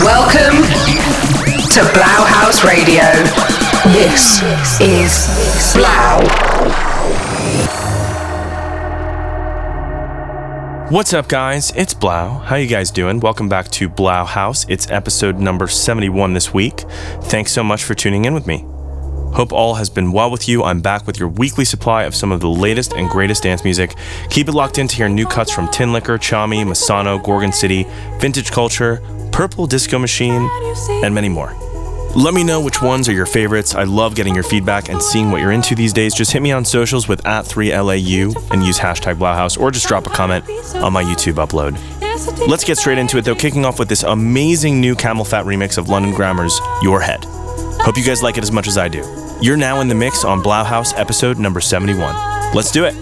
Welcome to Blauhaus Radio. This is Blau. What's up, guys? It's Blau. How you guys doing? Welcome back to Blau House. It's episode number 71 this week. Thanks so much for tuning in with me. Hope all has been well with you. I'm back with your weekly supply of some of the latest and greatest dance music. Keep it locked in to hear new cuts from Tinlicker, Chami, Massano, Gorgon City, Vintage Culture, Purple Disco Machine, and many more. Let me know which ones are your favorites. I love getting your feedback and seeing what you're into these days. Just hit me on socials with at 3LAU and use hashtag Blauhaus or just drop a comment on my YouTube upload. Let's get straight into it though, kicking off with this amazing new CAMELPHAT remix of London Grammar's Your Head. Hope you guys like it as much as I do. You're now in the mix on Blauhaus episode number 71. Let's do it.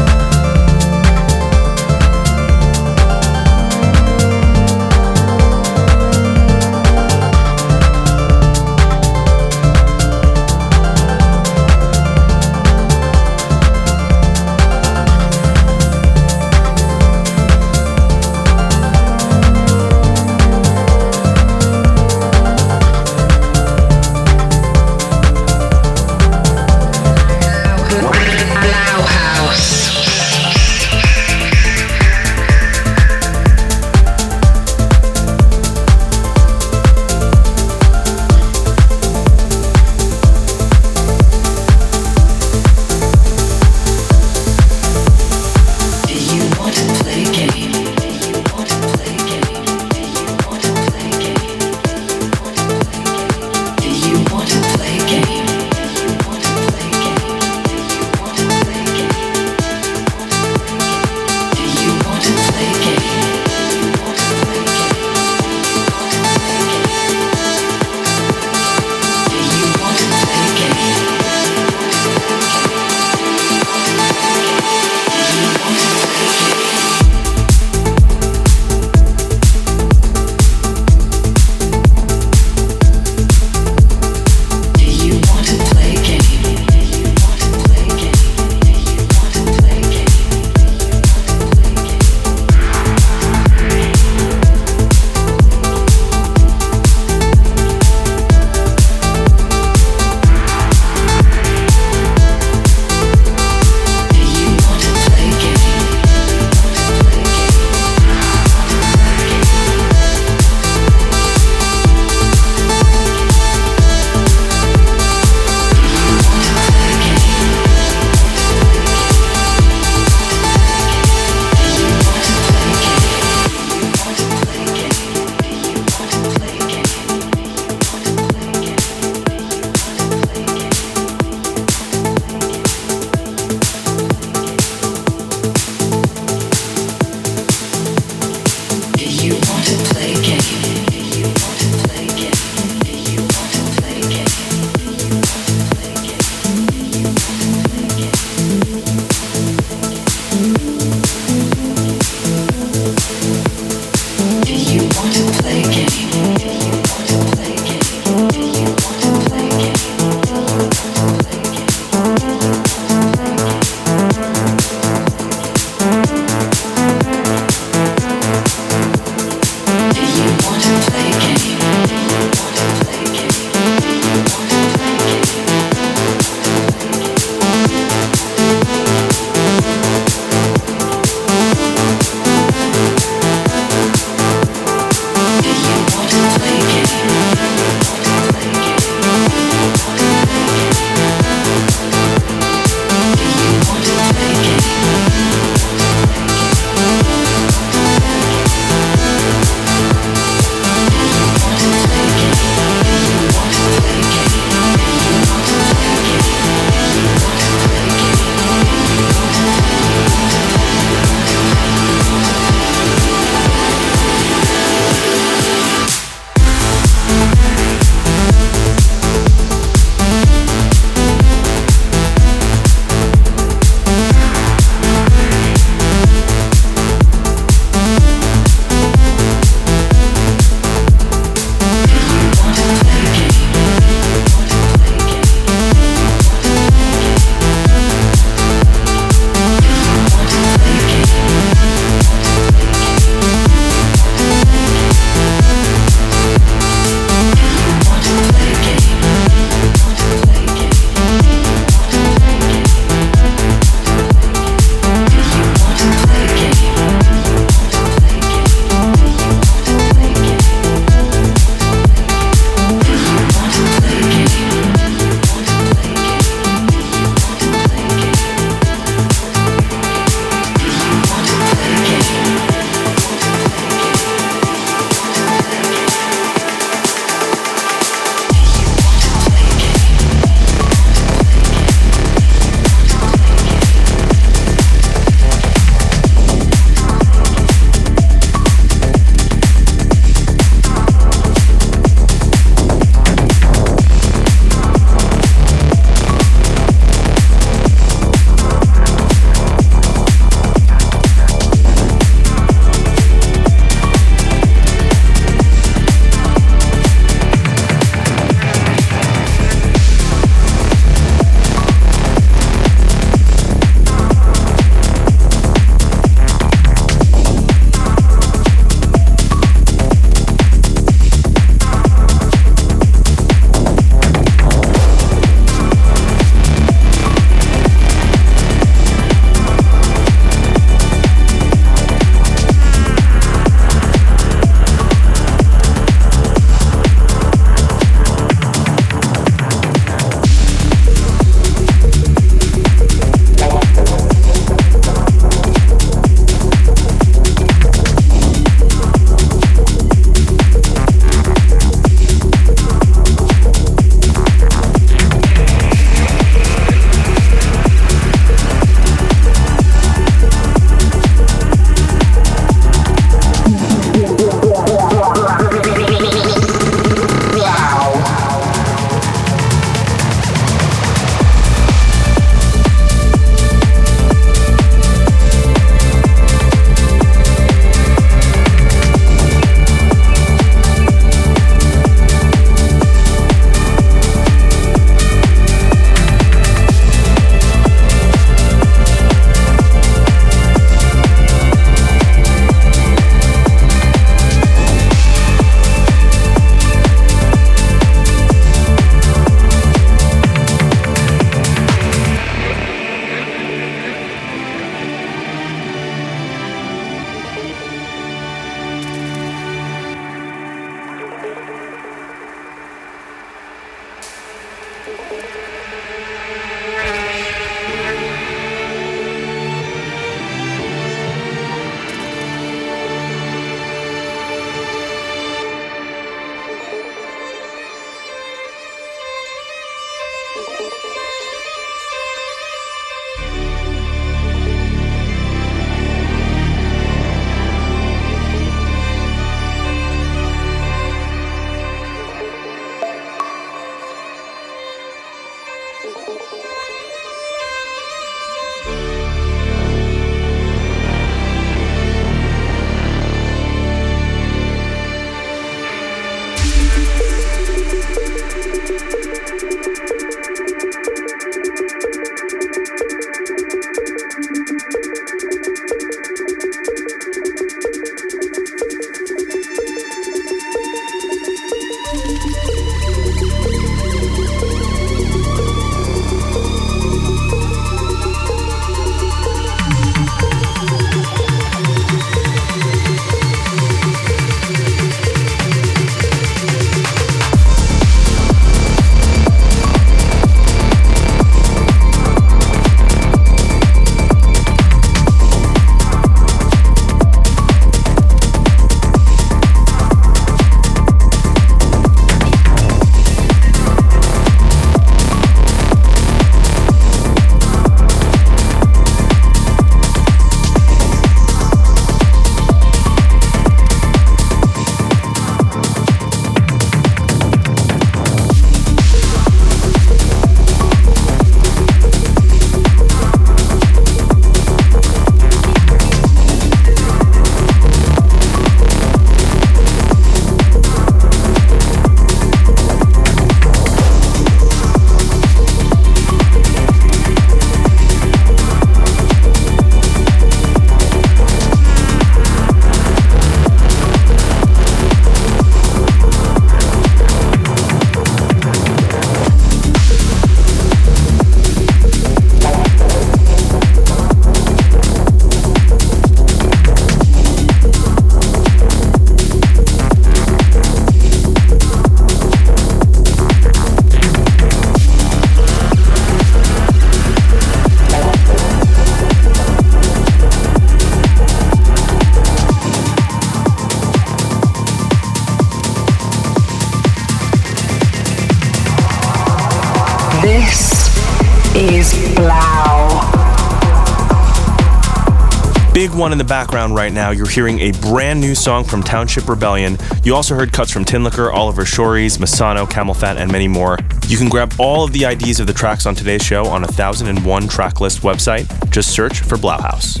One in the background right now, you're hearing a brand new song from Township Rebellion. You also heard cuts from Tinlicker, Oliver Schories, Massano, CamelPhat, and many more. You can grab all of the IDs of the tracks on today's show on a 1001 tracklist website. Just search for 3LAU HAUS.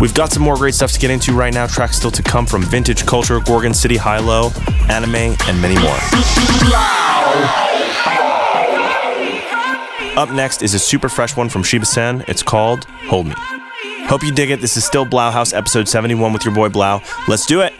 We've got some more great stuff to get into right now. Tracks still to come from Vintage Culture, Gorgon City High Low, anamē, and many more. Up next is a super fresh one from Shiba San. It's called Hold Me. Hope you dig it. This is still 3LAU HAUS episode 71 with your boy 3LAU. Let's do it.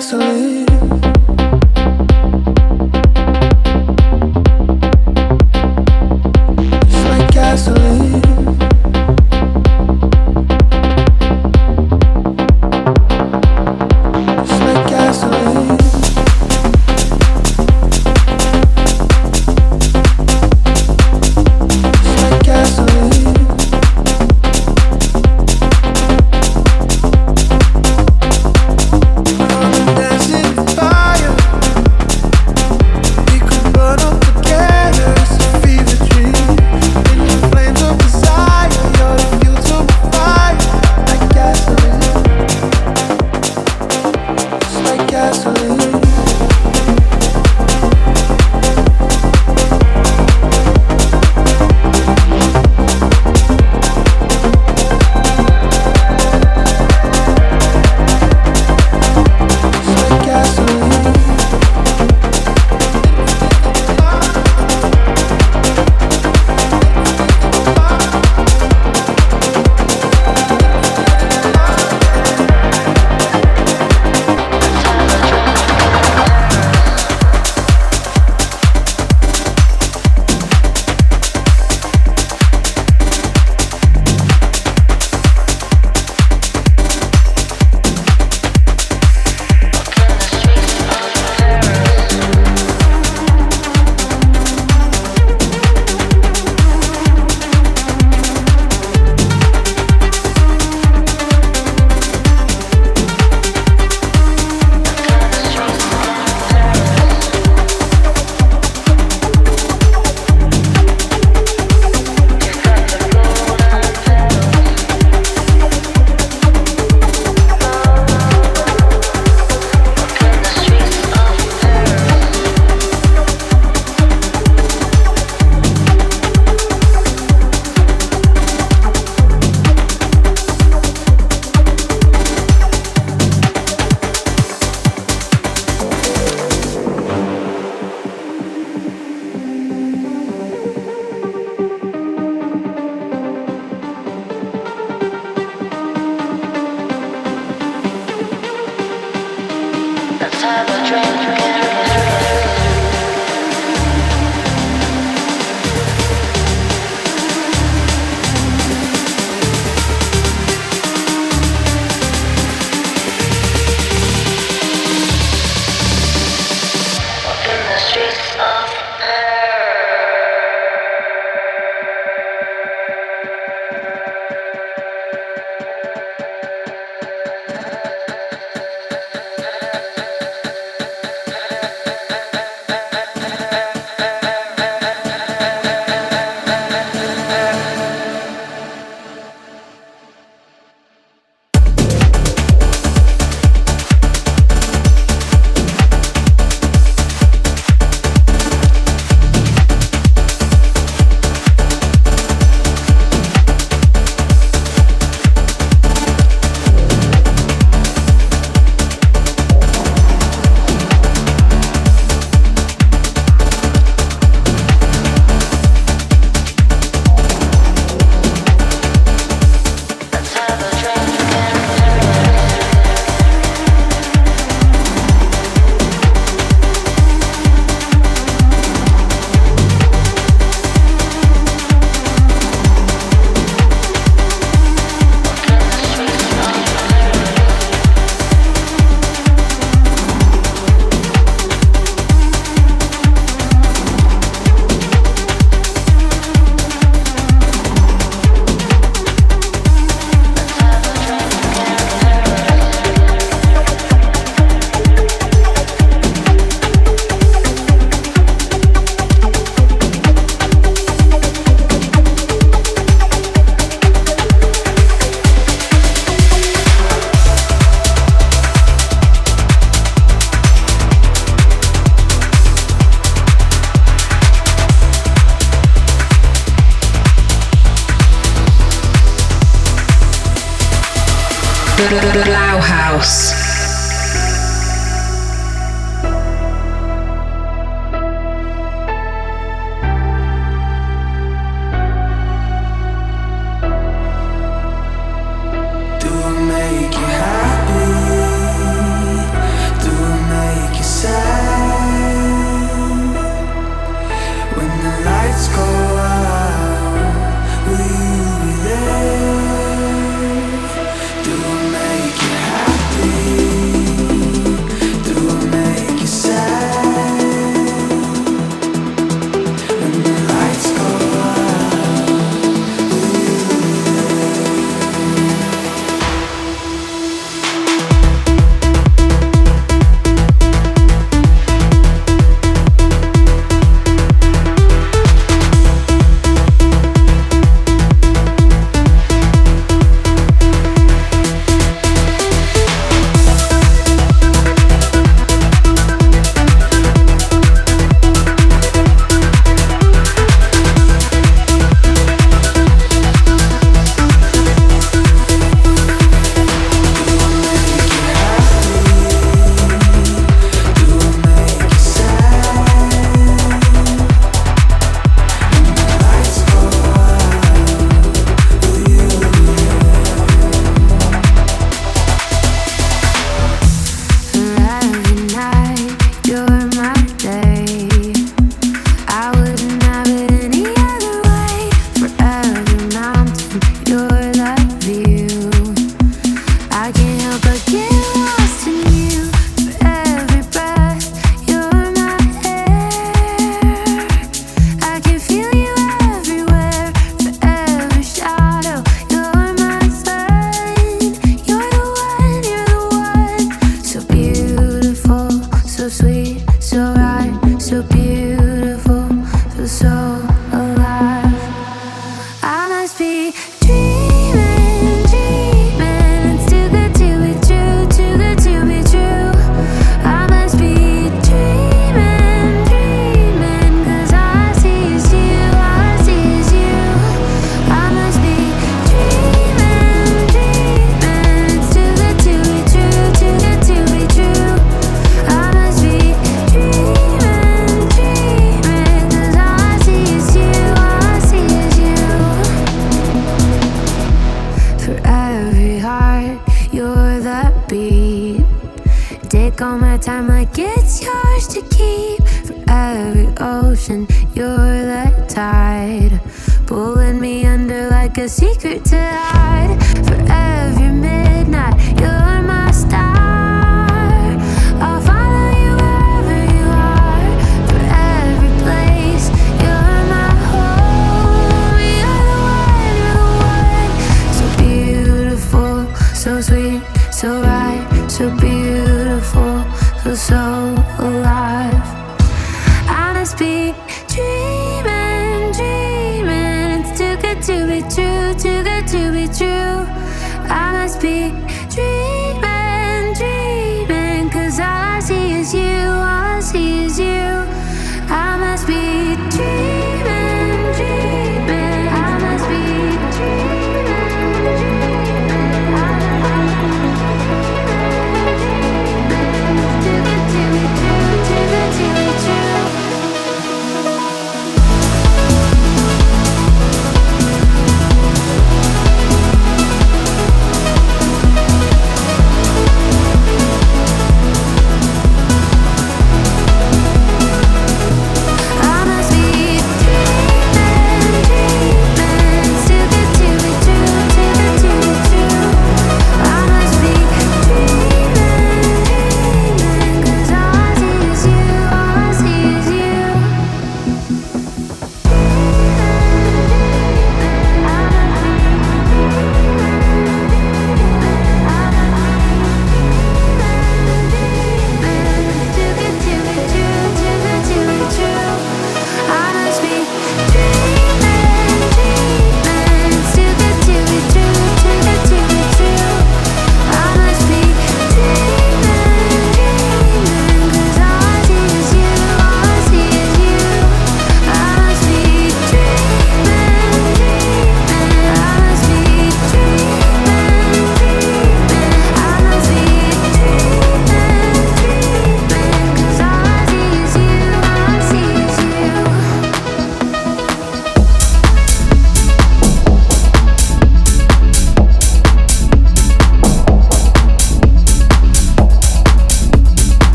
Dancing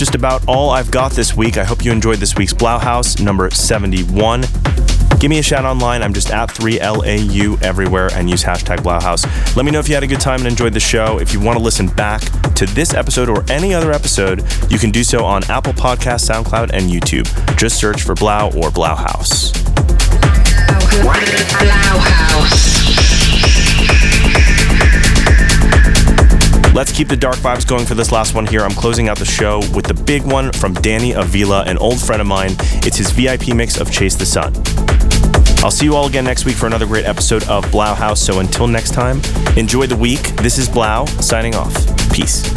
just about all I've got this week. I hope you enjoyed this week's 3LAU HAUS number 71. Give me a shout online. I'm just at 3LAU everywhere and use hashtag 3LAU HAUS. Let me know if you had a good time and enjoyed the show. If you want to listen back to this episode or any other episode, you can do so on Apple Podcasts, SoundCloud, and YouTube. Just search for 3LAU or 3LAU HAUS. Let's keep the dark vibes going for this last one here. I'm closing out the show with the big one from Danny Avila, an old friend of mine. It's his VIP mix of Chase the Sun. I'll see you all again next week for another great episode of 3LAU HAUS. So until next time, enjoy the week. This is 3LAU signing off. Peace.